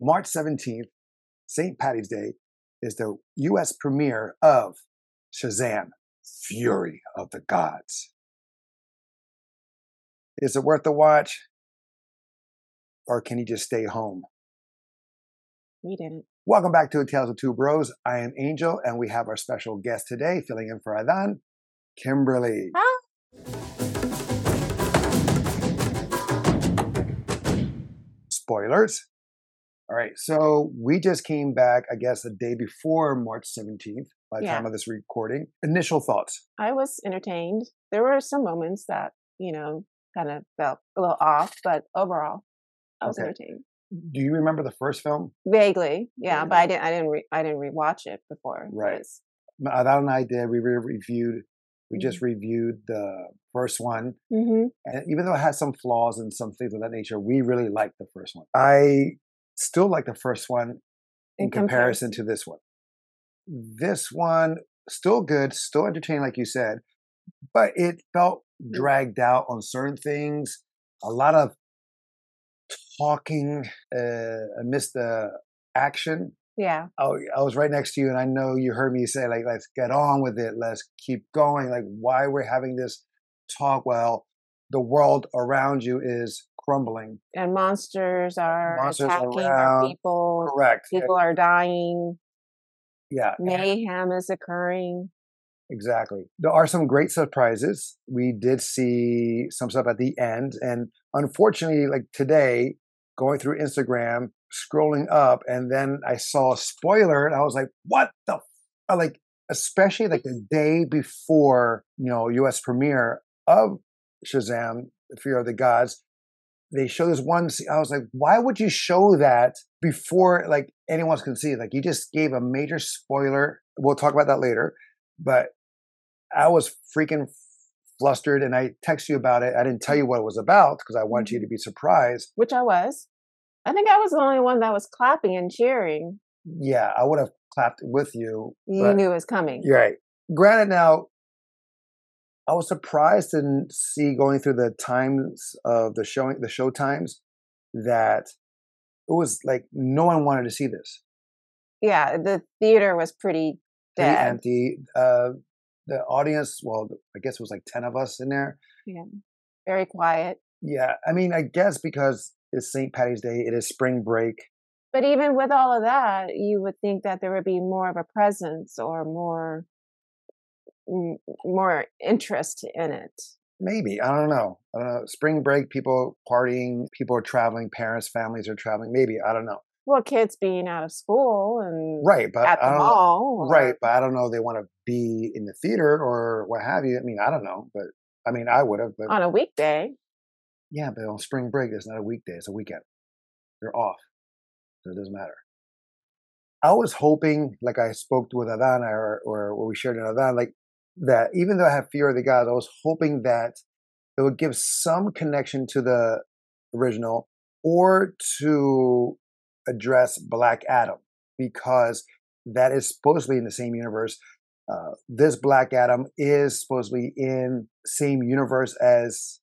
March 17th, St. Patty's Day, is the US premiere of Shazam Fury of the Gods. Is it worth the watch? Or can you just stay home? We didn't. Welcome back to Tales of Two Bros. I am Angel, and we have our special guest today, filling in for Adan, Kimberly. Huh? Spoilers. All right, so we just came back, I guess, the day before March 17th, by the Yeah. time of this recording. Initial thoughts. I was entertained. There were some moments that, you know, kind of felt a little off, but overall, I was Okay. entertained. Do you remember the first film? Vaguely, yeah, but I didn't. I didn't. Re- I didn't rewatch it before. Right. It's- Adan and I did. We reviewed. We Mm-hmm. just reviewed the first one, Mhm. and even though it had some flaws and some things of that nature, we really liked the first one. I still like the first one in, In comparison to this one. This one still good, still entertaining, like you said, but it felt Mm. dragged out on certain things. A lot of talking. Uh, missed the action. Yeah. I, I was right next to you, and I know you heard me say, like, let's get on with it. Let's keep going. Like, why we're having this talk while the world around you is crumbling. And monsters are Monsters attacking around. our people. Correct. People are dying. Yeah, Mayhem is occurring. exactly. There are some great surprises. We did see some stuff at the end, and unfortunately, like today, going through Instagram, scrolling up, and then I saw a spoiler, and I was like, "What the?" F-? Like, especially like the day before, you know, U.S. premiere of Shazam: The Fear of the Gods. They show this one. scene- I was like, "Why would you show that before like anyone else can see? Like, you just gave a major spoiler." We'll talk about that later, but I was freaking flustered, and I texted you about it. I didn't tell you what it was about because I want you mm-hmm. to be surprised. which I was. I think I was the only one that was clapping and cheering. Yeah, I would have clapped with you. You knew it was coming. You're right. Granted, now I was surprised to see going through the times of the showing, the show times, that it was like no one wanted to see this. Yeah, the theater was pretty Pretty empty. Uh, the audience, well, I guess it was like ten of us in there. Yeah, very quiet. Yeah, I mean, I guess because it's St. Patty's Day, it is spring break. But even with all of that, you would think that there would be more of a presence or more more interest in it. Maybe I don't know. I. Spring break, people partying, people are traveling, parents, families are traveling. Maybe I don't know. Well, kids being out of school and Right, but at I the mall, or- Right, but I don't know. They want to be in the theater or what have you. I mean, I don't know, but I mean, I would have. But on a weekday. yeah, but on spring break, it's not a weekday; it's a weekend. You're off, so it doesn't matter. I was hoping, like I spoke with Adan or or what we shared in Adan, like that. Even though I have fear of the gods, I was hoping that it would give some connection to the original or to address Black Adam because that is supposedly in the same universe. Uh, this Black Adam is supposedly in same universe as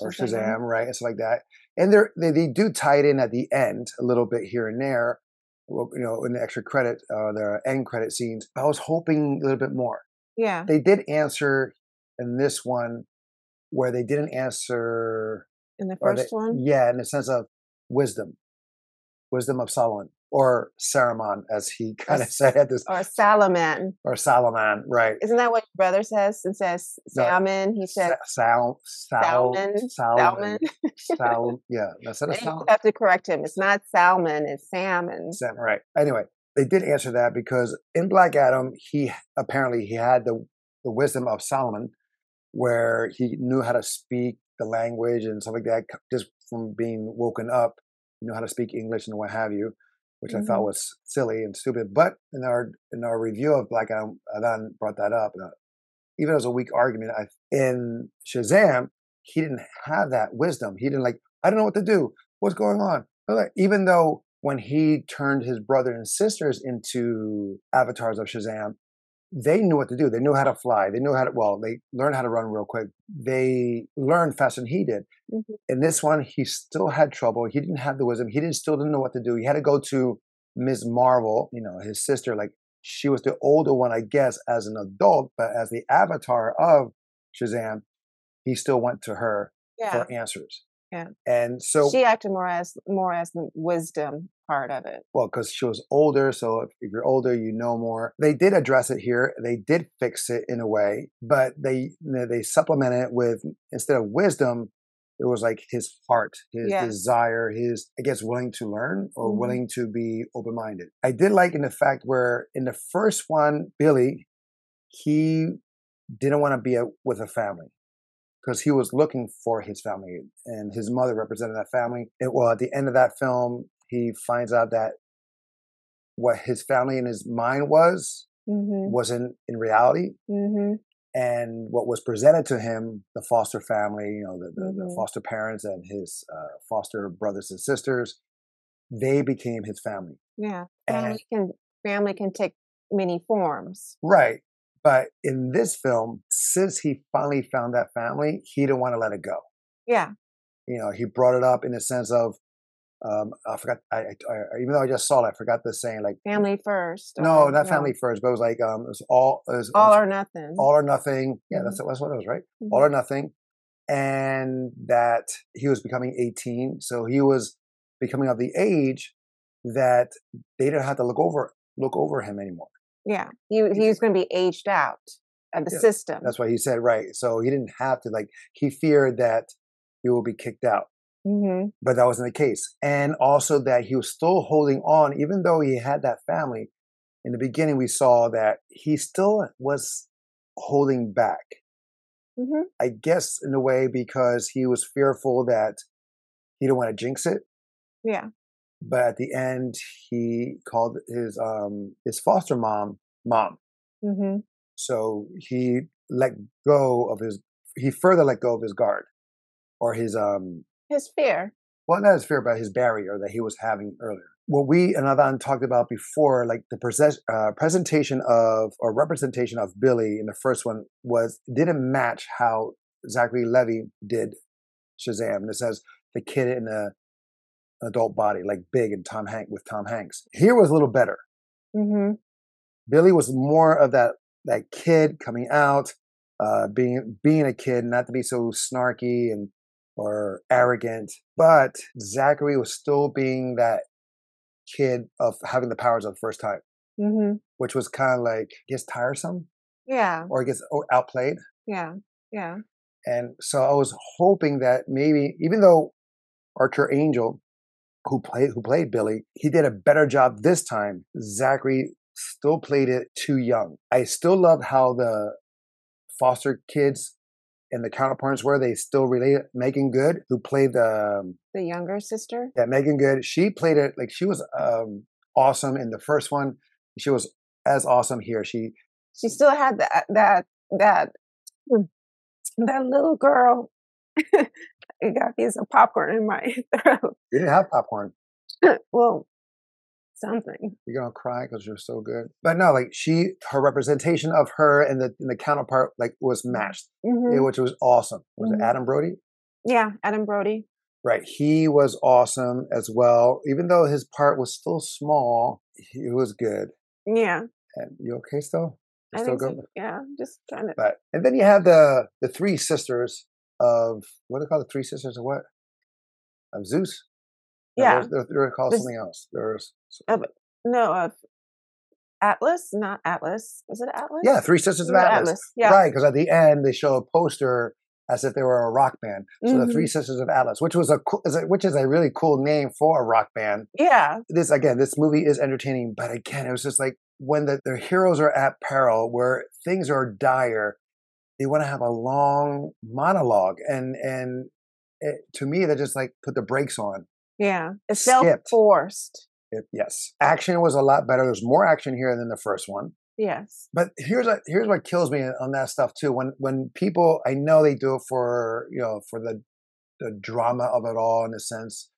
or Shazam, right? It's like that, and they they do tie it in at the end a little bit here and there. You know, in the extra credit, uh, the end credit scenes. I was hoping a little bit more. Yeah. They did answer in this one where they didn't answer In the or they- first one? Yeah, in the sense of wisdom, wisdom of Solomon or Saruman, as he kind of said at this, Or Salaman. or Solomon, right? Isn't that what your brother says? It says No. salmon. He says Sal, Sal, salmon. Salmon, Salmon. Sal, yeah, that's it. And you have to correct him. It's not salmon, it's salmon. Sam, right. Anyway, they did answer that because in Black Adam, he apparently he had the the wisdom of Solomon, where he knew how to speak the language and stuff like that, just from being woken up, he knew how to speak English and what have you, which I thought Mhm. was silly and stupid. But in our in our review of Black Adam, Adan brought that up. Uh, even as a weak argument, I, in Shazam, he didn't have that wisdom. He didn't like, I don't know what to do. What's going on? Even though when he turned his brother and sisters into avatars of Shazam, they knew what to do. They knew how to fly. They knew how to, well, they learned how to run real quick. They learned faster than he did. Mhm. In this one, he still had trouble. He didn't have the wisdom. He didn't still didn't know what to do. He had to go to Ms. Marvel, you know, his sister. Like she was the older one, I guess, as an adult, but as the avatar of Shazam, he still went to her Yeah. for answers. Yeah. And so, she acted more as more as the wisdom part of it. well, because she was older, so if, if you're older, you know more. They did address it here. They did fix it in a way, but they they supplemented it with instead of wisdom, it was like his heart, his Yeah. desire, his I guess willing to learn or Mhm. willing to be open minded. I did like in the fact where in the first one, Billy, he didn't want to be a, with a family because he was looking for his family and his mother represented that family. And well, at the end of that film, he finds out that what his family in his mind was Mm-hmm. wasn't in reality. Mm-hmm. And what was presented to him, the foster family, you know, the, the, the Mhm. foster parents and his uh, foster brothers and sisters, they became his family. Yeah. And Family can family can take many forms. right. But in this film, since he finally found that family, he didn't want to let it go. Yeah. You know, he brought it up in the sense of, um, I forgot, I, I, I, even though I just saw it, I forgot the saying, like, Family first. no, not family first, but it was like, um, it was all, it was, it All was or nothing. all or nothing. Yeah, that's, that's what it was, right? Mhm. All or nothing. And that he was becoming 18. So he was becoming of the age that they didn't have to look over, look over him anymore. Yeah. He he was going to be aged out of the Yeah, system. That's why he said, right. So he didn't have to, like, he feared that he will be kicked out. mm-hmm. but that wasn't the case. And also that he was still holding on, even though he had that family. In the beginning, we saw that he still was holding back. Mm-hmm. I guess in a way because he was fearful that he didn't want to jinx it. Yeah. But at the end, he called his um his foster mom mom. Mm-hmm. So he let go of his. He further let go of his guard, or his um His fear. well, not his fear, but his barrier that he was having earlier. What we and Adan talked about before, like the present, uh, presentation of or representation of Billy in the first one was didn't match how Zachary Levi did Shazam. And it says the kid in a adult body, like big and Tom Hank with Tom Hanks. Here was a little better. Mm-hmm. Billy was more of that that kid coming out, uh, being being a kid, not to be so snarky and or arrogant. But Zachary was still being that kid of having the powers of the first time, Mm-hmm. which was kind of like gets tiresome Yeah. or gets outplayed. Yeah. Yeah. And so I was hoping that maybe, even though Asher Angel, who played who played Billy, he did a better job this time. Zachary still played it too young. I still love how the foster kids and the counterparts were. They still related. Meagan Good, who played the um, The younger sister. yeah Meagan Good, she played it like she was um, awesome in the first one. She was as awesome here. She She still had that that that hmm, that little girl. I got a piece of popcorn in my throat. you didn't have popcorn. well, something. you're gonna cry because you're so good. But no, like she, her representation of her and the and the counterpart like was matched, eh, which was awesome. Was Mhm. it Adam Brody? Yeah, Adam Brody. Right, he was awesome as well. Even though his part was still small, he was good. Yeah, And you okay still? You I think so. Yeah, just trying to. But and then you have the the three sisters of what do they call the three sisters of what? Of Zeus. No, Yeah. they're, they're, they're called This- something else. There's Of no of Atlas, not Atlas. Was it Atlas? yeah, three sisters of Yeah, Atlas. Yeah. Right, because at the end they show a poster as if they were a rock band. So the Mhm. Three Sisters of Atlas, which was a is a- which is a really cool name for a rock band. Yeah. This again, this movie is entertaining, but again, it was just like when the their heroes are at peril, where things are dire, they want to have a long monologue, and and it, to me, they just like put the brakes on. Yeah. It felt Skipped. forced. It, yes, action was a lot better. There's more action here than the first one. Yes. But here's what here's what kills me on that stuff too. When when people, I know they do it for you know for the the drama of it all in the sense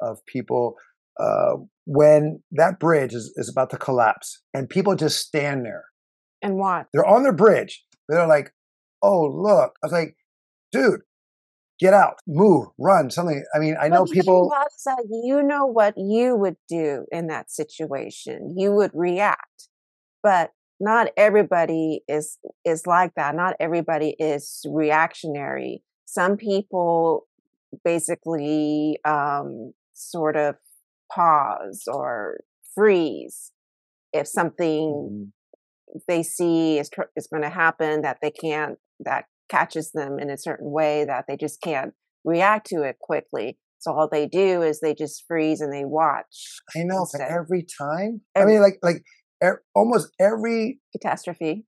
of people. Uh, when that bridge is, is about to collapse and people just stand there And watch They're on their bridge. They're like, "Oh, look!" I was like, "Dude, get out, move, run, something." I mean, I know But people. is you know what you would do in that situation. You would react, but not everybody is is like that. Not everybody is reactionary. Some people basically um, sort of pause or freeze if something Mhm. They see is tr- is going to happen that they can't that catches them in a certain way that they just can't react to it quickly. So all they do is they just freeze and they watch I know, but every time. I mean, like, like er, almost every catastrophe.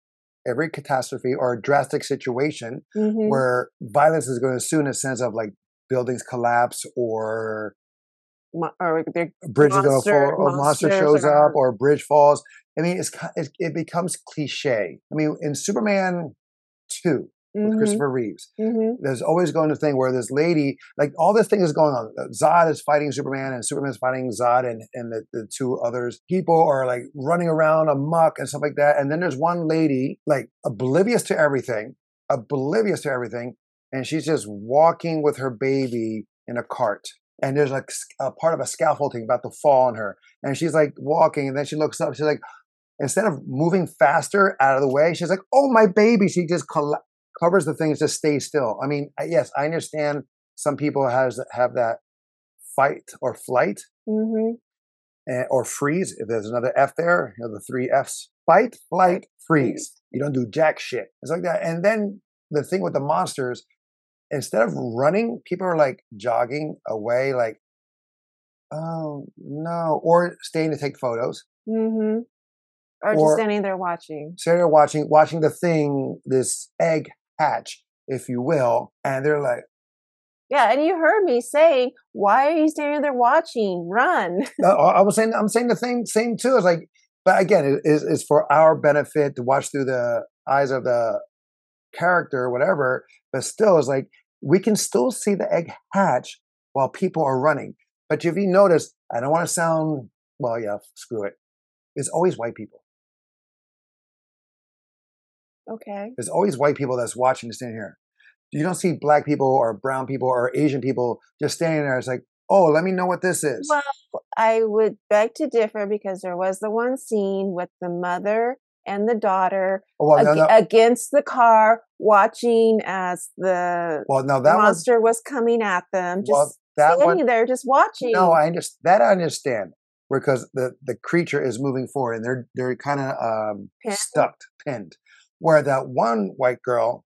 every catastrophe or drastic situation hmm where violence is going to ensue in a sense of like buildings collapse or or they're a bridge is going to Monster- fall, or monster shows up, or bridge falls. I mean, it's it, it becomes cliche. I mean, in Superman two with mhm, Christopher Reeves, mhm. there's always going to thing where this lady, like all this thing is going on. Uh, Zod is fighting Superman, and Superman's fighting Zod, and and the, the two others. People are like running around amok and stuff like that. And then there's one lady, like oblivious to everything, oblivious to everything, and she's just walking with her baby in a cart. And there's like a part of a scaffolding about to fall on her, and she's like walking, and then she looks up. She's like, instead of moving faster out of the way, she's like, "Oh my baby!" She just colla- covers the things, just stay still. I mean, yes, I understand some people has have that fight or flight Mhm. eh, or freeze. If there's another F there, you know, the three Fs: fight, flight, freeze. You don't do jack shit. It's like that. And then the thing with the monsters, instead of running, people are like jogging away, like, oh no, or staying to take photos. Mhm. Or, Or- just standing there watching. So they're watching watching the thing, this egg hatch, if you will, and they're like, Yeah, and you heard me saying, "Why are you standing there watching? Run!" I I was saying I'm saying the same same too. It's like, but again, it is it's for our benefit to watch through the eyes of the character, or whatever. But still, it's like we can still see the egg hatch while people are running. But if you notice, I don't want to sound well. Yeah, screw it. It's always white people. okay. There's always white people that's watching to stand here. You don't see black people or brown people or Asian people just standing there. It's like, oh, let me know what this is. Well, I would beg to differ because there was the one scene with the mother and the daughter well, no, ag- no. against the car, watching as the well, no, that monster was coming at them, just well, that standing one. there, just watching. No, I understand that. I understand because the the creature is moving forward and they're they're kind of um, stuck, pinned. Where that one white girl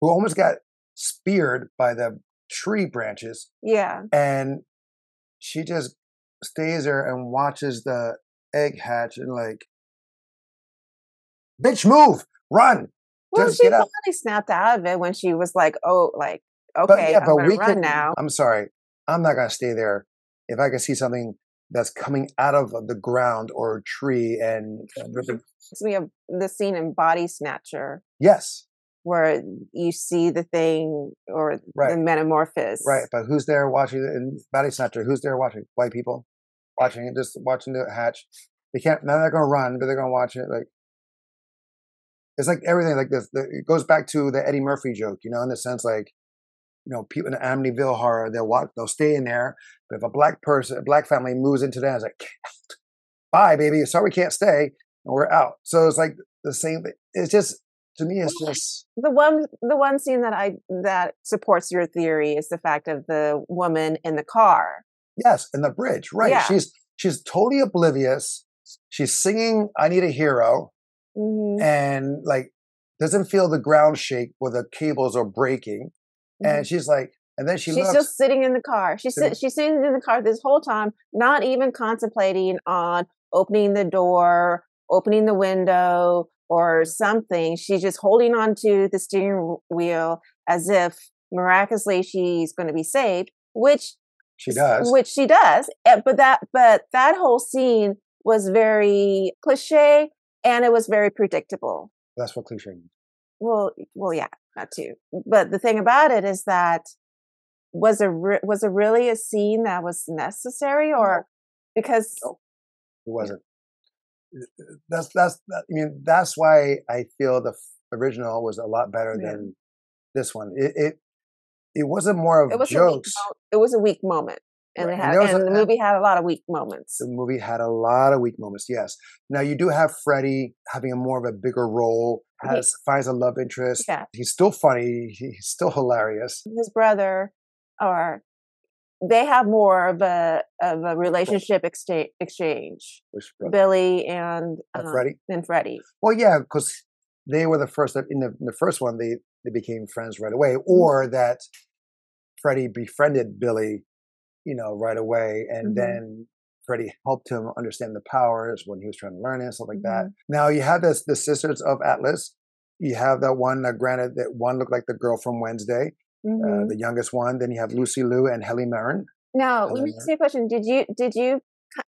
who almost got speared by the tree branches, yeah, and she just stays there and watches the egg hatch and like, bitch, move, run. well, Just she finally snapped out of it when she was like, "Oh, like okay, But yeah, I'm but we run can. now." I'm sorry, I'm not gonna stay there. If I can see something that's coming out of the ground or a tree and, and So we have the scene in Body Snatcher yes, where you see the thing or Right. the metamorphosis. right. But who's there watching it in Body Snatcher? Who's there watching? White people watching it, just watching the hatch. They can't. Now they're gonna run, but they're gonna watch it. Like it's like everything. Like this, the, it goes back to the Eddie Murphy joke, you know, in the sense like. You know, people in Amityville horror, they'll watch, they'll stay in there. But if a black person, a black family moves into that, it's like, bye, baby. Sorry, we can't stay, and we're out. So it's like the same. thing. It's just to me, it's just The one the one scene that I that supports your theory is the fact of the woman in the car. yes, in the bridge, right? Yeah. She's she's totally oblivious. She's singing "I Need a Hero" Mhm, and like doesn't feel the ground shake where the cables are breaking, and she's like, and then she Mm-hmm. she's looks. just sitting in the car. She's Sitting- sit, she's sitting in the car this whole time, not even contemplating on opening the door, opening the window, or something. She's just holding on to the steering wheel as if miraculously she's going to be saved, which she does. which she does. eh, But that but that whole scene was very cliche and it was very predictable. That's what cliche means. Well, well, yeah, not too. But the thing about it is that was a re- was it really a scene that was necessary, or because No. It wasn't. Uh, uh, that's that's that, I mean that's why I feel the original was a lot better Yeah. than this one. It it it wasn't more of It was a weak jokes. mo- it was a weak moment. And Right, they and and a- the movie had a lot of weak moments. The movie had a lot of weak moments. Yes. Now you do have Freddie having a more of a bigger role. He- Has finds a love interest. Yeah. He's still funny. He's still hilarious. His brother or they have more of a of a relationship exchange exchange. Which brother? Billy and Uh, um, Freddie. and Freddie. Well, yeah, because they were the first in the, in the first one they they became friends right away, Mm-hmm. or that Freddie befriended Billy, you know, right away, and Mhm. then Freddie helped him understand the powers when he was trying to learn it and stuff like that. Mm-hmm. Now you have this the Sisters of Atlas. You have that one. Uh, granted, that one looked like the girl from Wednesday, uh, Mhm. the youngest one. Then you have Lucy Liu and Helen Mirren. Now, let me ask you a question. Did you did you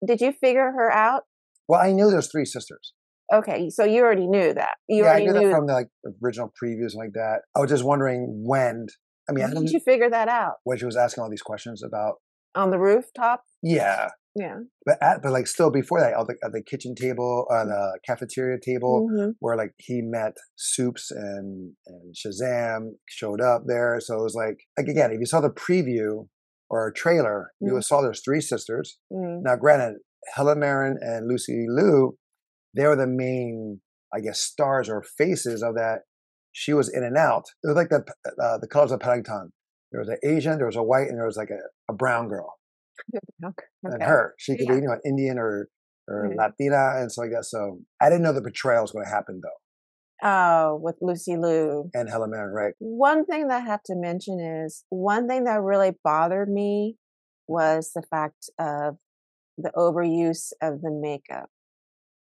did you figure her out? Well, I knew there's three sisters. Okay, so you already knew that. You yeah, I already knew that from the like original previews and like that. I was just wondering when. I mean, I How did you figure that out? when she was asking all these questions about On the rooftop? yeah Yeah. but at, but like still before that at the, at the kitchen table or the cafeteria table Mhm. where like he met soups and and shazam showed up there so it was like like again if you saw the preview or a trailer you Mhm. saw there's three sisters Mm. now granted helen Mirren and lucy liu they were the main i guess stars or faces of that she was in and out it was like the uh, the colors of Benetton there was an asian there was a white and there was like a, a brown girl Okay. and her. She could Yeah. be, you know, Indian or or Mhm. Latina, and so I guess so. I didn't know the betrayal was going to happen though. Oh, with Lucy Liu. And Helen Mirren, right? One thing that I have to mention is one thing that really bothered me was the fact of the overuse of the makeup,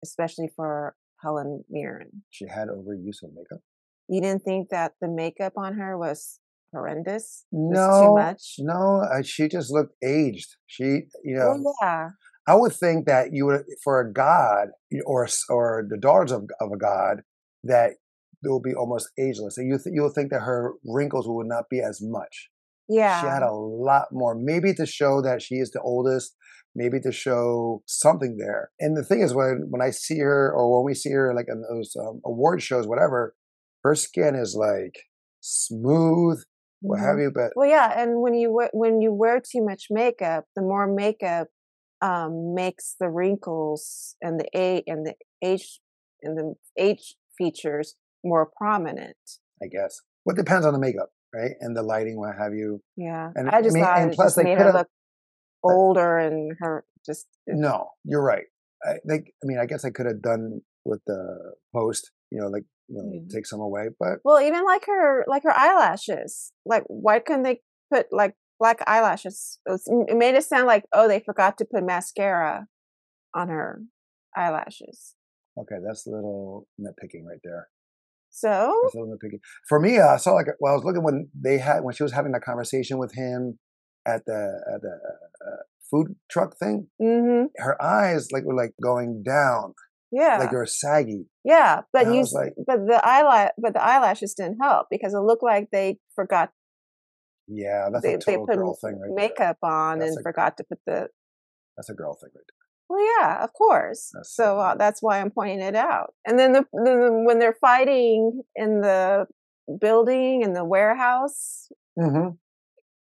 especially for Helen Mirren. She had overuse of makeup. You didn't think that the makeup on her was horrendous? No, too much? no, uh, she just looked aged. She, you know, Well, yeah. I would think that you would, for a god or or the daughters of of a god, that they will be almost ageless. And you th- you'll think that her wrinkles would not be as much. Yeah. She had a lot more, maybe to show that she is the oldest, maybe to show something there. And the thing is, when when I see her or when we see her like in those um, award shows, whatever, her skin is like smooth, what Mhm. have you. But Well, yeah, and when you wear, when you wear too much makeup, the more makeup um, makes the wrinkles and the a and the age and the age features more prominent. I guess what depends on the makeup, right, and the lighting, what have you. Yeah, And I I just mean, thought and it plus just they made her look older and her just No, you're right. I think. I mean, I guess I could have done with the post, you know, like you know, Yeah. take some away, but well, even like her like her eyelashes. Like, why couldn't they put like black eyelashes? It, was, it made it sound like oh, they forgot to put mascara on her eyelashes. okay, that's a little nitpicking right there. So That's a little nitpicking. For me, uh, I saw like well, I was looking when they had when she was having that conversation with him at the at the uh, food truck thing. hmm Her eyes like were like going down, Yeah, like they were saggy. yeah, but And you, like- but the eyelash, but the eyelashes didn't help because it looked like they forgot Yeah, that's they, a they put girl thing right there. makeup on That's and a- forgot to put the. That's a girl thing right Well, yeah, of course. That's so uh, that's why I'm pointing it out. And then the, the when they're fighting in the building in the warehouse. Mm-hmm.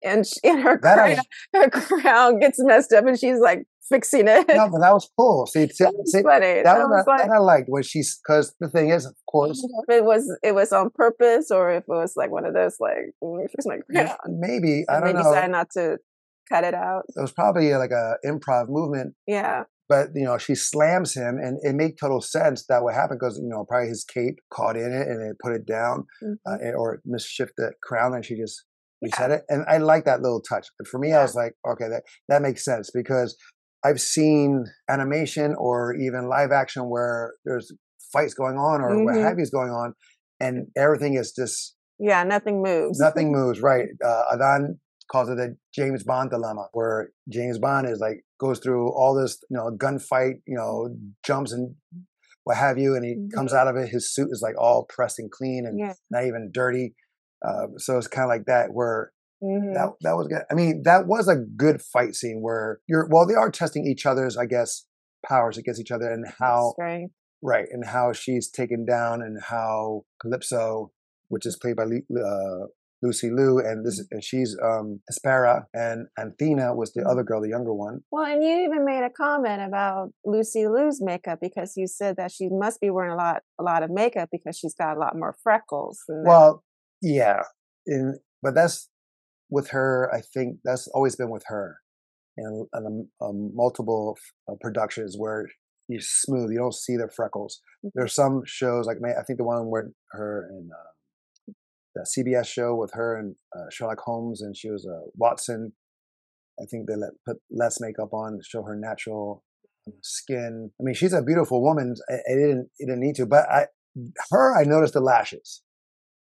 and, she, and her That crown, her crown gets messed up, and she's like fixing it. No, but that was cool. See, see, that was see funny. that, That was I, like, that I liked when she's because the thing is, of course, if it was it was on purpose or if it was like one of those like fix my crown. maybe I don't they know. decided not to cut it out. It was probably like a improv movement Yeah. but you know she slams him and it made total sense that would happen because you know probably his cape caught in it and it put it down uh, and- or it misshift the crown and she just reset it and i like that little touch but for me i was like okay that that makes sense because i've seen animation or even live action where there's fights going on or what Mhm. have you's going on and everything is just yeah, nothing moves. nothing moves right uh, adan calls it the james bond dilemma where james bond is like goes through all this you know gunfight you know jumps and what have you and he Mhm. comes out of it his suit is like all pressed and clean and Yeah. not even dirty uh, so it's kind of like that where Mhm. that that was good i mean that was a good fight scene where you're well they are testing each other's i guess powers against each other and how Strength. right and how she's taken down and how Kalypso, which is played by uh, Lucy Liu, and this and she's um, Hespera, and Anthena was the other girl, the younger one. Well, and you even made a comment about Lucy Liu's makeup because you said that she must be wearing a lot, a lot of makeup because she's got a lot more freckles. than that. Well, yeah, in but that's with her. I think that's always been with her, and, and um, um, multiple uh, productions where you're smooth. You don't see the freckles. Mhm. There's some shows like I think the one where her and uh, the CBS show with her and uh, Sherlock Holmes, and she was uh, Watson. I think they let put less makeup on to show her natural skin. I mean, she's a beautiful woman. I, I didn't, it didn't need to, but I, her, I noticed the lashes.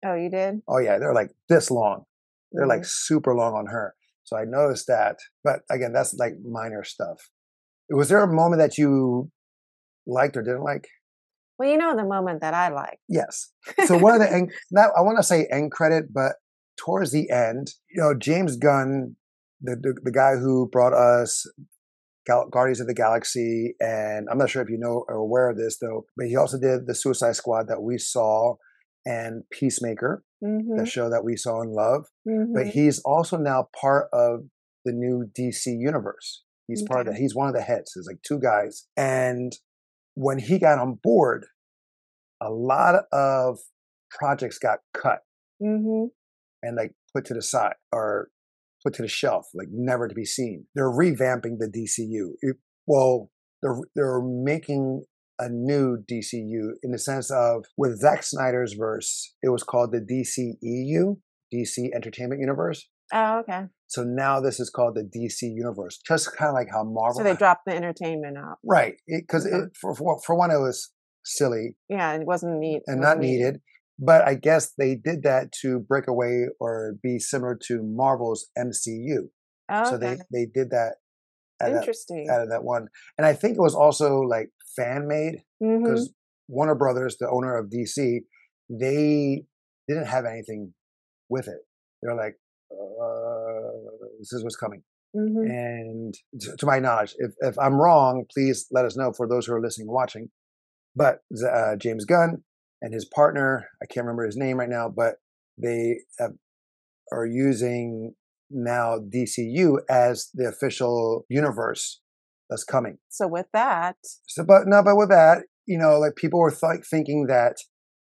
oh, you did. Oh yeah, they're like this long. They're like Mhm. super long on her. So I noticed that. But again, that's like minor stuff. Was there a moment that you liked or didn't like? Well, you know the moment that I like. Yes. So one of the end, not I want to say end credit, but towards the end, you know, James Gunn, the the, the guy who brought us Gal- Guardians of the Galaxy, and I'm not sure if you know or aware of this though, but he also did the Suicide Squad that we saw and Peacemaker, Mm-hmm. the show that we saw and love. mm-hmm. but he's also now part of the new DC universe. He's part of Okay. the, he's one of the heads. There's like two guys. And when he got on board, a lot of projects got cut mm-hmm. and like put to the side or put to the shelf, like never to be seen. They're revamping the DCU. It- well, they're they're making a new DCU in the sense of with Zack Snyder's verse, it was called the DCEU, DC Entertainment Universe. Oh, okay. So now this is called the DC universe, just kind of like how Marvel. So they dropped the entertainment out. right? Because Okay. for, for for one, it was silly Yeah, it wasn't neat. and wasn't not needed. But I guess they did that to break away or be similar to Marvel's MCU. Oh, So they they did that Interesting. out of that one, and I think it was also like fan made mm-hmm. because Warner Brothers, the owner of DC, they didn't have anything with it. They're like, uh, this is what's coming. Mm-hmm. and to, to my knowledge, if, if I'm wrong, please let us know for those who are listening and watching. But uh, James Gunn and his partner, I can't remember his name right now, but they have, are using now DCU as the official universe that's coming. So with that, So, but no, but with that, you know, like people were th- thinking that,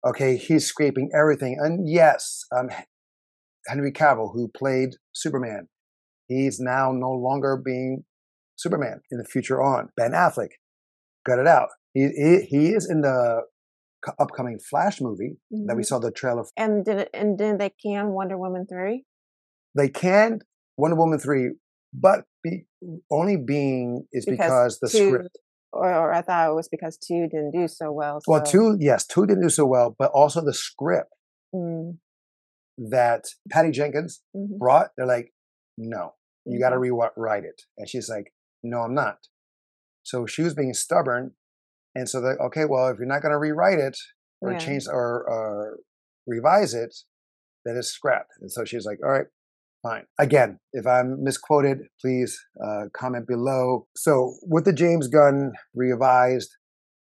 okay, he's scraping everything. And yes, um, Henry Cavill, who played Superman, he's now no longer being Superman in the future on. Ben Affleck, got it out. He, he, he is in the upcoming Flash movie that we Mhm. saw the trailer. for. and did it, and did they can Wonder Woman three? They can't Wonder Woman 3, but be, only being is because, the two, script. or, or I thought it was because two didn't do so well. Well, two, yes, two didn't do so well, but also the script Mm, that Patty Jenkins mhm. brought, they're like, no, you got to rewrite it. And she's like, no, I'm not. So she was being stubborn. And so they're okay, well, if you're not going to rewrite it or Yeah. change or, or revise it, then it's scrapped. And so she's like, all right, Again, if I'm misquoted, please uh, comment below. So with the James Gunn revised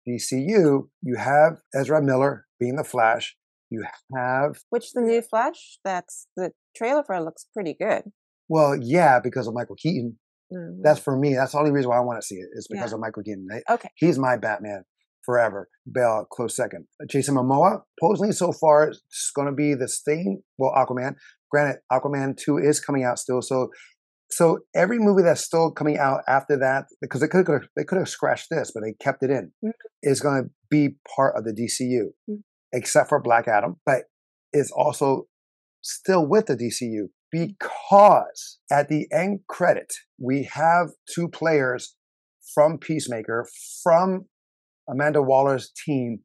DCU, you have Ezra Miller being the Flash. You have Which the new Flash? That's the trailer for it looks pretty good. Well, yeah, because of Michael Keaton. Mhm. That's for me. That's the only reason why I want to see it. Is because Yeah. of Michael Keaton. Okay. He's my Batman forever. Bale, close second. Jason Momoa, supposedly so far, it's going to be the same. Well, Aquaman. Granted, Aquaman two is coming out still. So, so every movie that's still coming out after that, because they could have they could have scratched this, but they kept it in, Mhm. is going to be part of the DCU, Mhm. except for Black Adam. But it's also still with the DCU because at the end credit, we have two players from Peacemaker, from Amanda Waller's team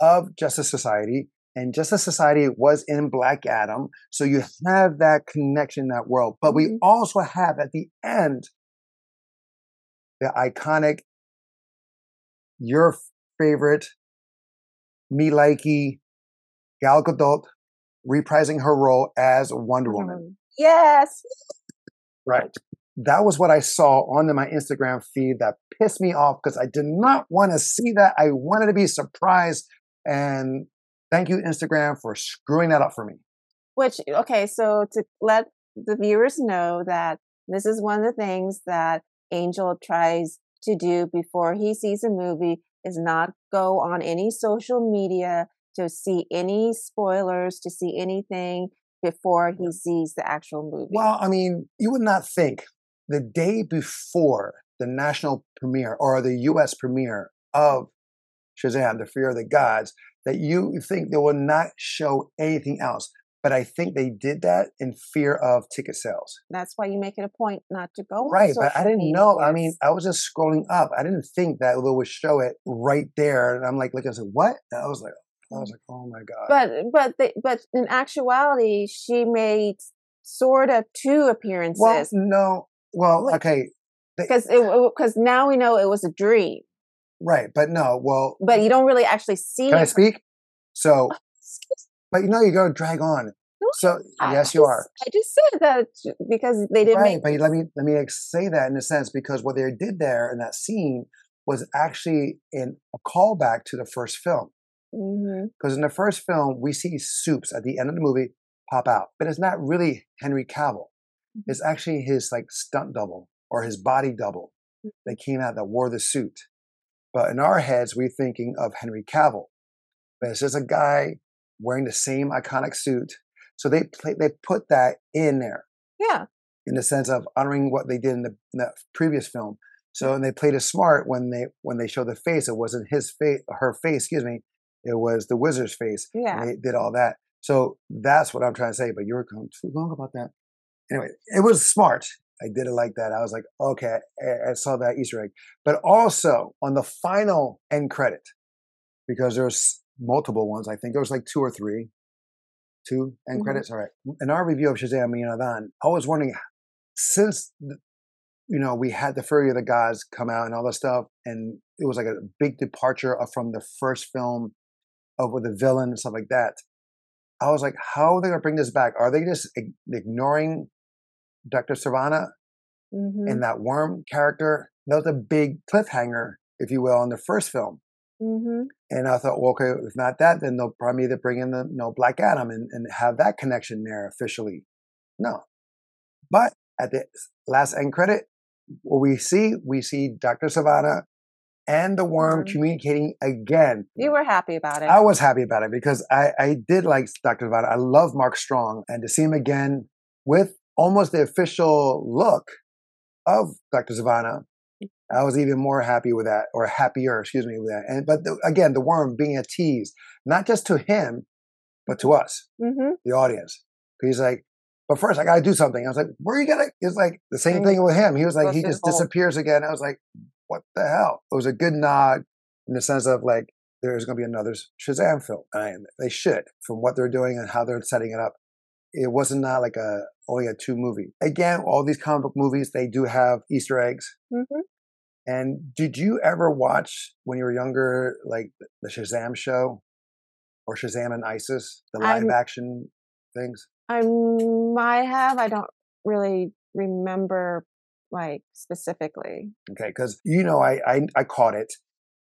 of Justice Society. And Justice Society was in Black Adam. So you have that connection, that world. But we Mhm. also have at the end the iconic, your favorite, me likey, Gal Gadot reprising her role as Wonder Woman. Yes. Right. that was what I saw on my Instagram feed that pissed me off because I did not want to see that. I wanted to be surprised. And thank you, Instagram, for screwing that up for me. Which, okay, so to let the viewers know that this is one of the things that Angel tries to do before he sees a movie is not go on any social media to see any spoilers, to see anything before he sees the actual movie. Well, I mean, you would not think the day before the national premiere or the US premiere of Shazam, The Fear of the Gods, that you think they will not show anything else. But I think they did that in fear of ticket sales. That's why you make it a point not to go. Right, but I didn't know. I mean, I was just scrolling up. I didn't think that they would show it right there. And I'm like, like I said, what? And I was like, I was like, oh my god. But but they, but in actuality, she made sort of two appearances. Well, no. Well, okay. Because because now we know it was a dream. Right, but no. Well, but you don't really actually see. Can I speak? So, oh, but you know you're going to drag on. No, so I yes, just, you are. I just said that because they didn't. Right, but let me let me say that in a sense because what they did there in that scene was actually in a callback to the first film. Because mm-hmm. in the first film, we see Soups at the end of the movie pop out, but it's not really Henry Cavill. Mm-hmm. It's actually his like stunt double or his body double mm. that came out that wore the suit. But in our heads, we're thinking of Henry Cavill. But it's just a guy wearing the same iconic suit. So they play, they put that in there. Yeah. In the sense of honoring what they did in the, in the previous film. So and they played it smart when they when they showed the face. It wasn't his face, her face, excuse me. It was the wizard's face. Yeah. they did all that. So that's what I'm trying to say. But you were going too long about that. Anyway, it was smart. I did it like that. I was like, okay, I, I saw that Easter egg. But also on the final end credit, because there's multiple ones. I think there was like two or three, two end mm-hmm. credits. All right. In our review of Shazam Yanadan, I was wondering since you know we had the Fury of the Gods come out and all that stuff, and it was like a big departure from the first film of with the villain and stuff like that. I was like, how are they going to bring this back? Are they just ignoring Dr. Sivana mm-hmm. and that worm character? That was a big cliffhanger, if you will, in the first film. Mm-hmm. And I thought, well, okay, if not that, then they'll probably either bring in the you know, Black Adam and, and have that connection there officially. No. But at the last end credit, what we see, we see Dr. Sivana and the worm mm-hmm. communicating again. You were happy about it. I was happy about it because I, I did like Dr. Sivana. I love Mark Strong. And to see him again with almost the official look of Dr. Sivana, I was even more happy with that, or happier, excuse me, with that. And but the, again, the worm being a tease, not just to him, but to us, mm-hmm. the audience. He's like, but first I got to do something. I was like, where are you gonna? It's like the same thing with him. He was like, he just disappears again. I was like, what the hell? It was a good nod in the sense of like, there's going to be another Shazam film. And they should, from what they're doing and how they're setting it up. It wasn't not like a only a two movie. Again, all these comic book movies they do have Easter eggs. Mm-hmm. And did you ever watch when you were younger, like the Shazam show or Shazam and Isis, the live I'm, action things? I might have. I don't really remember like specifically. Okay, because you know, I, I I caught it,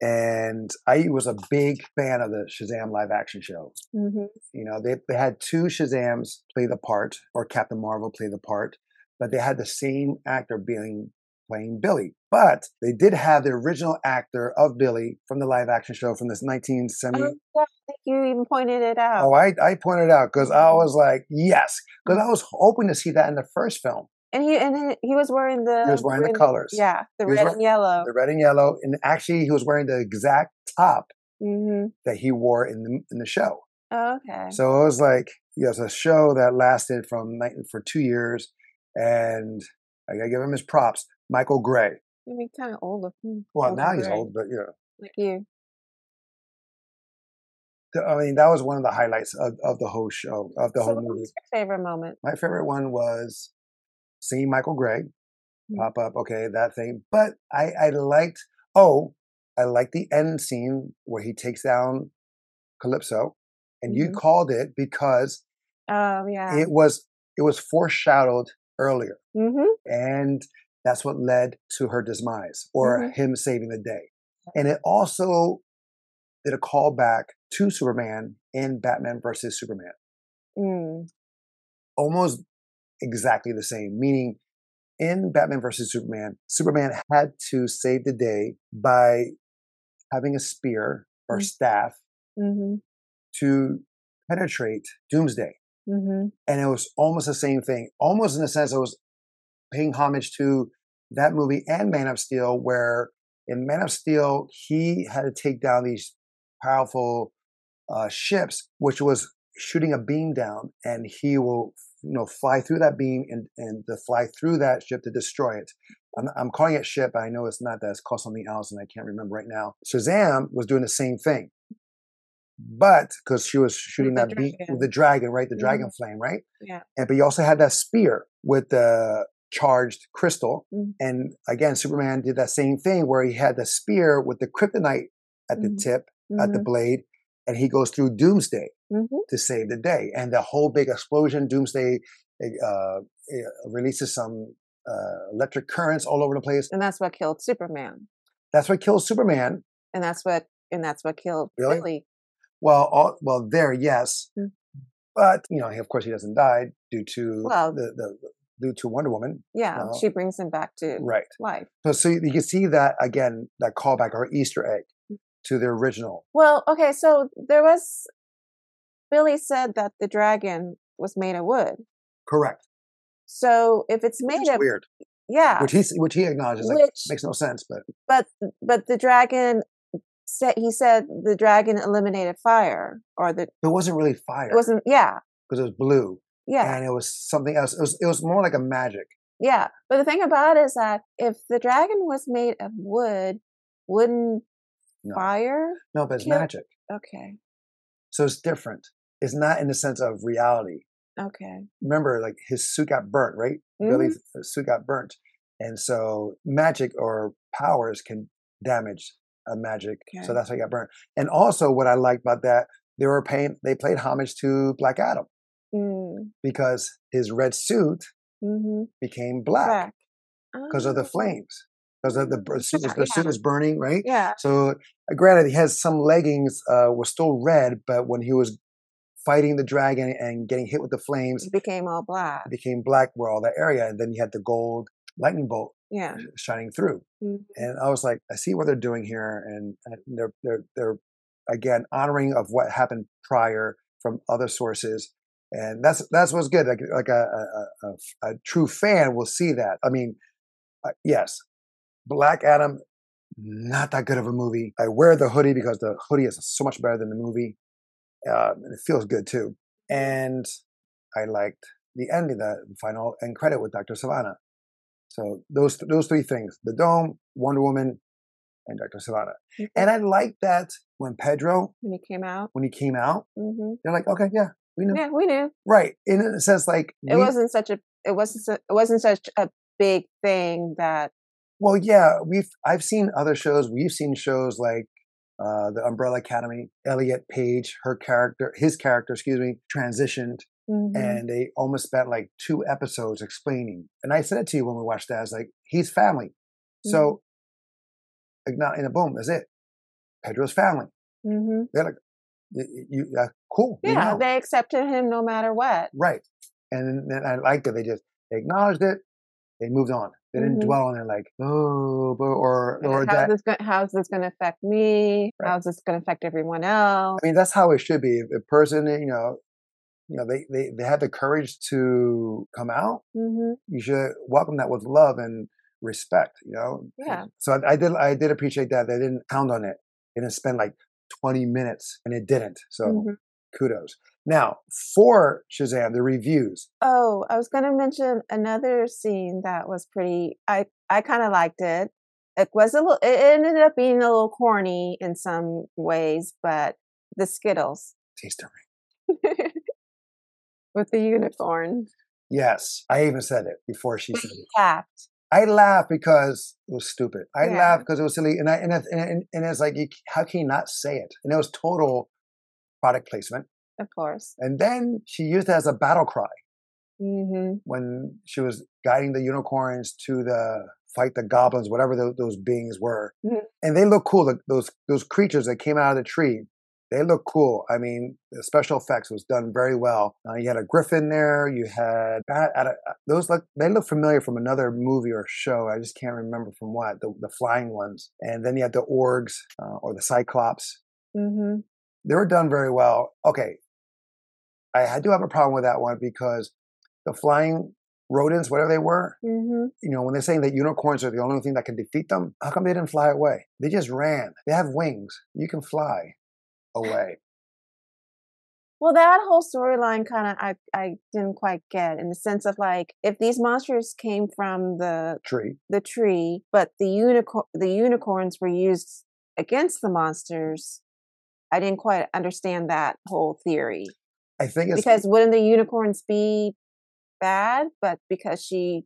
and I was a big fan of the Shazam live action show. Mm-hmm. You know, they they had two Shazams play the part, or Captain Marvel play the part, but they had the same actor being playing Billy. But they did have the original actor of Billy from the live action show from this 1970. Oh, yeah, you even pointed it out. Oh, I, I pointed out because I was like, yes, because I was hoping to see that in the first film. And he and he was wearing the he was wearing the colors. Yeah, the red wearing, and yellow. The red and yellow, and actually he was wearing the exact top mm-hmm. that he wore in the in the show. Oh, okay. So it was like yes, a show that lasted from for two years, and I gotta give him his props. Michael Gray. Mean, kind of old. looking. Well, now he's old, but yeah. Like you. I mean, that was one of the highlights of, of the whole show, of the so whole movie. your favorite moment? My favorite one was seeing Michael Gray mm-hmm. pop up. Okay, that thing. But I, I liked, oh, I liked the end scene where he takes down Kalypso. And mm-hmm. you called it because oh, yeah. it was it was foreshadowed earlier. hmm And that's what led to her demise or Mhm. him saving the day. And it also did a callback to Superman in Batman versus Superman. Mm. Almost exactly the same, meaning in Batman versus Superman, Superman had to save the day by having a spear or Mm. staff hmm to penetrate Doomsday. hmm and it was almost the same thing. Almost in a sense, it was paying homage to that movie and Man of Steel, where in Man of Steel he had to take down these powerful uh, ships, which was shooting a beam down, and he will you know fly through that beam and and to fly through that ship to destroy it. I'm, I'm calling it ship. But I know it's not that. It's called something else, and I can't remember right now. Shazam was doing the same thing, but because she was shooting the that beam with the dragon, right? The Mhm. dragon flame, right? Yeah. And but you also had that spear with the charged crystal. Mhm. And again, Superman did that same thing where he had the spear with the kryptonite at the Mhm. tip, at the hmm blade, and he goes through Doomsday hmm to save the day. And the whole big explosion, Doomsday uh, eh, releases some uh, electric currents all over the place. And that's what killed Superman. That's what kills Superman. And that's what and that's what killed Really? Billy. Well, all, well, there, yes, Mm. but you know, he, of course, he doesn't die due to Well- the, the due to Wonder Woman, Yeah, Well, she brings him back to right? life. So, so you can see that again, that callback or Easter egg. To the original. Well, okay, so there was Billy said that the dragon was made of wood. Correct. So if it's made is of weird, yeah, which he which he acknowledges like which makes no sense, but but but the dragon said he said the dragon eliminated fire or the it wasn't really fire it wasn't yeah because it was blue yeah and it was something else. It was it was more like a magic. yeah but the thing about it is that if the dragon was made of wood wouldn't No, fire no, but it's kill- magic, okay so it's different. It's not in the sense of reality. okay Remember, like his suit got burnt, right? Mhm. Billy's suit got burnt, and so magic or powers can damage a magic. Okay. So that's why he got burnt. And also, what I liked about that, they were paying, they played homage to Black Adam mm, because his red suit hmm became black black because of the Oh, flames, because the, bur- suit was- Yeah, the suit was burning, right? yeah So, uh, granted, he has some leggings uh, were still red, but when he was fighting the dragon and getting hit with the flames, it became all black it became black where all that area, and then you had the gold lightning bolt yeah shining through. Mhm. And I was like, I see what they're doing here, and, and they're they're they're again honoring of what happened prior from other sources, and that's that's what's good. Like like a a, a, a true fan will see that. I mean, uh, yes, Black Adam, not that good of a movie. I wear the hoodie because the hoodie is so much better than the movie. Uh, and it feels good too, and I liked the ending, the final end credit with Dr. Sivana. So those those three things: the dome, Wonder Woman, and Dr. Sivana. Mhm. And I like that when Pedro, when he came out when he came out, hmm they're like, okay, yeah, we know, yeah we knew right? In a sense, like it we- wasn't such a it wasn't su- it wasn't such a big thing that well, yeah, we've I've seen other shows. We've seen shows like uh, the Umbrella Academy. Elliot Page, her character, his character, excuse me, transitioned, Mhm. and they almost spent like two episodes explaining. And I said it to you when we watched that. I was like, he's family. So, like, not in a boom, that's it. Pedro's family. Mhm. They're like, you, you uh, cool. yeah know." they accepted him no matter what right. And then I liked that they just they acknowledged it. They moved on. They didn't Mhm. dwell on it like, oh, or or how's that. this going how's this going to affect me Right. how's this going to affect everyone else I mean, that's how it should be. If a person, you know, you know, they they they had the courage to come out. hmm You should welcome that with love and respect. You know. Yeah. So I, I did I did appreciate that they didn't pound on it. They didn't spend like twenty minutes, and it didn't. So Mhm. Kudos. Now for Shazam, the reviews. oh i was going to mention another scene that was pretty i i kind of liked it it was a little it ended up being a little corny in some ways but the skittles Taste of rain. with the unicorn Yes, I even said it before she said it. laughed I laughed because it was stupid. I Yeah. laughed because it was silly, and I and and, and it's like, you, how can you not say it? And it was total product placement. of course And then she used it as a battle cry. hmm when she was guiding the unicorns to the fight the goblins, whatever tho- those beings were, Mhm. and they look cool. the- Those those creatures that came out of the tree, they look cool. I mean, the special effects was done very well. Uh, you had a griffin there. You had that. I uh, those look they look familiar from another movie or show. I just can't remember from what the the flying ones. And then you had the orgs uh, or the cyclops. hmm They were done very well. Okay, I, do have a problem with that one because the flying rodents, whatever they were, hmm you know, when they're saying that unicorns are the only thing that can defeat them, how come they didn't fly away? They just ran. They have wings. You can fly away. Well, that whole storyline kind of I I didn't quite get in the sense of like if these monsters came from the Tree. the tree, but the unicorn the unicorns were used against the monsters. I didn't quite understand that whole theory I think it's because wouldn't the unicorns be bad? But because she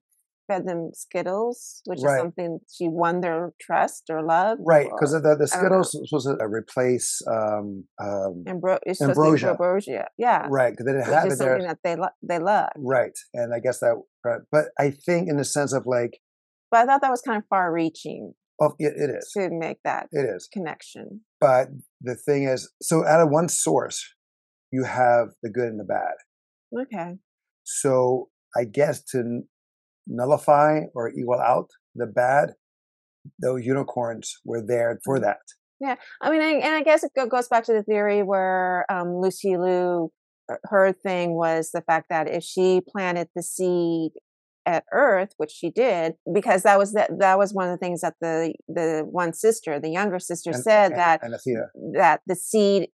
fed them Skittles, which Right. is something she won their trust or love, right because the, the I don't know. Skittles was supposed to replace um, um, ambro- it's supposed to ambrosia. ambrosia, yeah, right because they didn't have it there. something that they lo- they love. Right, and I guess that. Right. But I think in the sense of like, But I thought that was kind of far reaching oh, it, it is. to make that It is. connection. But the thing is, so out of one source, you have the good and the bad. Okay. So I guess to nullify or equal out the bad, those unicorns were there for that. Yeah, I mean, I, and I guess it goes back to the theory where um, Lucy Liu, uh, her thing was the fact that if she planted the seed at Earth, which she did, because that was that that was one of the things that the the one sister, the younger sister, And- said and- that and that the seed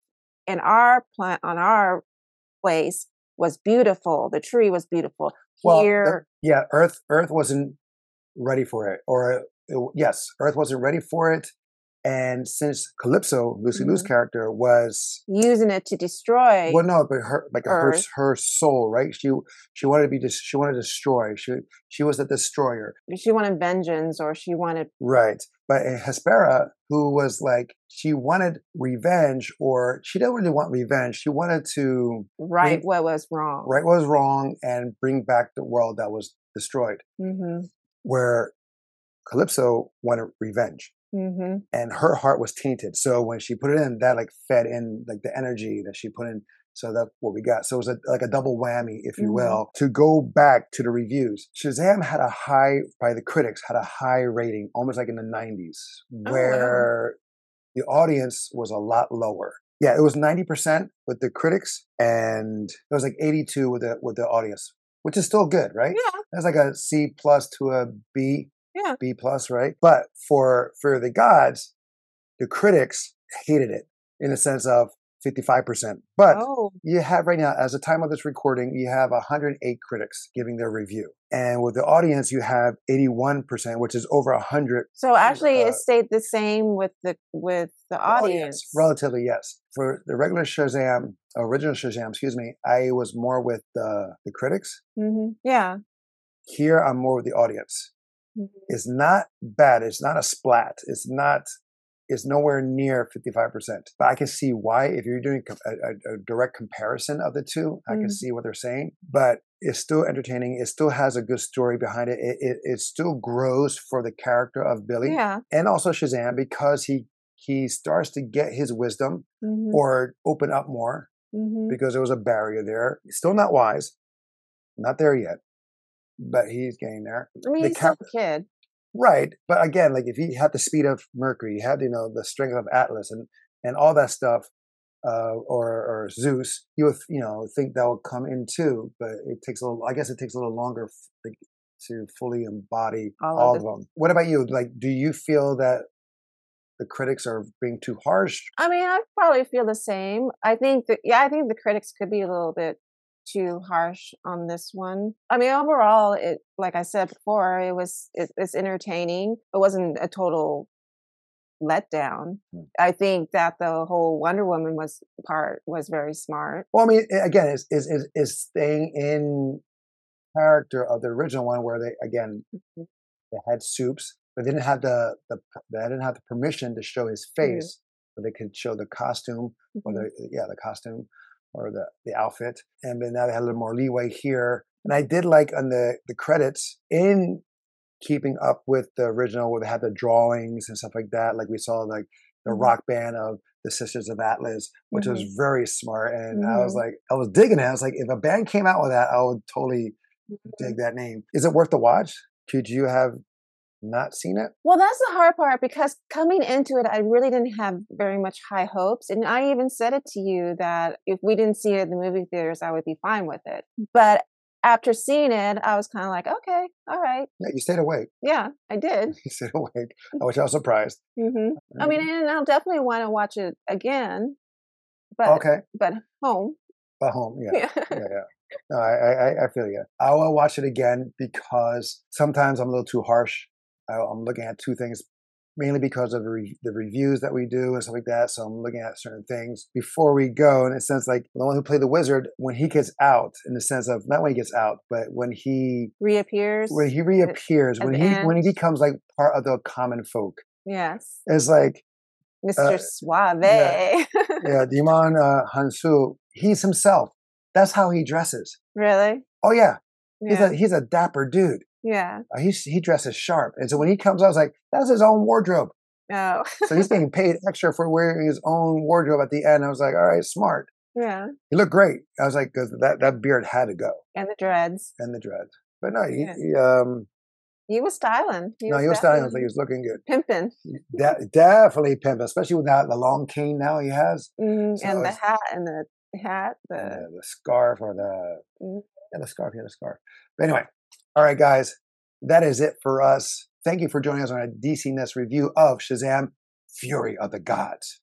in our plant on our place was beautiful. The tree was beautiful. Well, the- Here, yeah, Earth Earth wasn't ready for it, or it, yes, Earth wasn't ready for it. And since Kalypso, Lucy Liu's Mhm. character, was using it to destroy. well, no, but her like her Earth. her soul, right? She she wanted to be dis- she wanted to destroy. She she was a destroyer, she wanted vengeance, or she wanted right? But uh, Hespera, who was like she wanted revenge, or she didn't really want revenge. She wanted to right Bring- what was wrong. right what was wrong and bring back the world that was destroyed. Mm-hmm. Where Kalypso wanted revenge. Mm-hmm. and her heart was tainted. So when she put it in, that like fed in like the energy that she put in. So that's what we got. So it was a, like a double whammy, if you Mhm. will. To go back to the reviews, Shazam had a high by the critics had a high rating, almost like in the 90s, Oh, wow. where the audience was a lot lower. Yeah, it was 90% with the critics, and it was like 82 with the with the audience, which is still good, right? Yeah. That's like a C plus to a B, Yeah. B plus, right? But for for the gods, the critics hated it in the sense of 55%. But oh, you have right now, as the time of this recording, you have 108 critics giving their review. And with the audience, you have 81%, which is over 100 so actually, uh, it stayed the same with the with the audience. Relatively, yes. For the regular Shazam, original Shazam, excuse me, I was more with the, the critics. Mm-hmm. Yeah. Here, I'm more with the audience. Mhm. It's not bad. It's not a splat. It's not. It's nowhere near 55%. But I can see why. If you're doing a, a, a direct comparison of the two, I can Mhm. see what they're saying. But it's still entertaining. It still has a good story behind it. It, it, it still grows for the character of Billy Yeah. and also Shazam because he he starts to get his wisdom hmm or open up more hmm because there was a barrier there. Still not wise, not there yet, but he's getting there. I mean, the he's cap- a kid. Right, but again, like if he had the speed of Mercury, he had you know the strength of Atlas and and all that stuff, uh, or or Zeus, you would you know think that would come in too. But it takes a little. I guess it takes a little longer f- to, to fully embody All all, of of them. What about you? Like, do you feel that the critics are being too harsh? I mean, I probably feel the same. I think that yeah, I think the critics could be a little bit too harsh on this one. I mean, overall, it like I said before, it was it, it's entertaining. It wasn't a total letdown. Hmm. I think that the whole Wonder Woman was part was very smart. Well, I mean, again, is is is, staying in character of the original one, where they again Mhm. they had Supes, but they didn't have the the they didn't have the permission to show his face, but they could show the costume or Mhm. the yeah the costume or the the outfit, and then now they had a little more leeway here And I did like on the the credits in keeping up with the original, where they had the drawings and stuff like that. Like we saw like the Mhm. rock band of the Sisters of Atlas, which was very smart. And I was Mhm. like, I was digging it. I was like, if a band came out with that, I would totally Mhm. dig that name. Is it worth the watch? Could you have not seen it? Well, that's the hard part because coming into it, I really didn't have very much high hopes. And I even said it to you that if we didn't see it in the movie theaters, I would be fine with it. But after seeing it, I was kind of like, okay, all right. Yeah, you stayed awake. Yeah, I did. You stayed awake, which I was surprised. hmm I mean, and I'll definitely want to watch it again, but okay, but home. But home, yeah. Yeah. yeah, yeah. No, I, I, I feel you. I will watch it again because sometimes I'm a little too harsh. I'm looking at two things, mainly because of the, reviews that we do and stuff like that. So I'm looking at certain things before we go. In a sense, like the one who played the wizard, when he gets out, in the sense of not when he gets out, but when he Reappears. when he reappears, when he when he becomes like part of the common folk, yes, it's like Mr. Uh, Suave. yeah, Djimon uh, Hounsou, he's himself. That's how he dresses. really? Oh yeah, he's a he's a dapper dude. Yeah. Uh, he's, he dresses sharp. And so when he comes out, I was like, that's his own wardrobe. Oh, So he's getting paid extra for wearing his own wardrobe at the end. I was like, all right, smart. yeah. He looked great. I was like, because that, that beard had to go And the dreads. and the dreads. But no, he, Yeah. he, um, He was styling. no, he was styling. Was he was looking good. pimping. De- definitely pimp, especially with that, the long cane now he has. Mhm, So and the hat and the hat. The the, the scarf or the, Mhm. yeah, the scarf, yeah, the scarf. But anyway, all right, guys, that is it for us. Thank you for joining us on a DC-ness review of Shazam Fury of the Gods.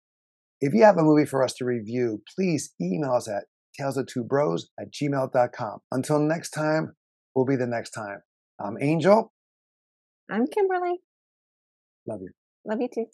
If you have a movie for us to review, please email us at tales of two bros at gmail.com. Until next time, we'll be the next time. I'm Angel. I'm Kimberly. Love you. Love you too.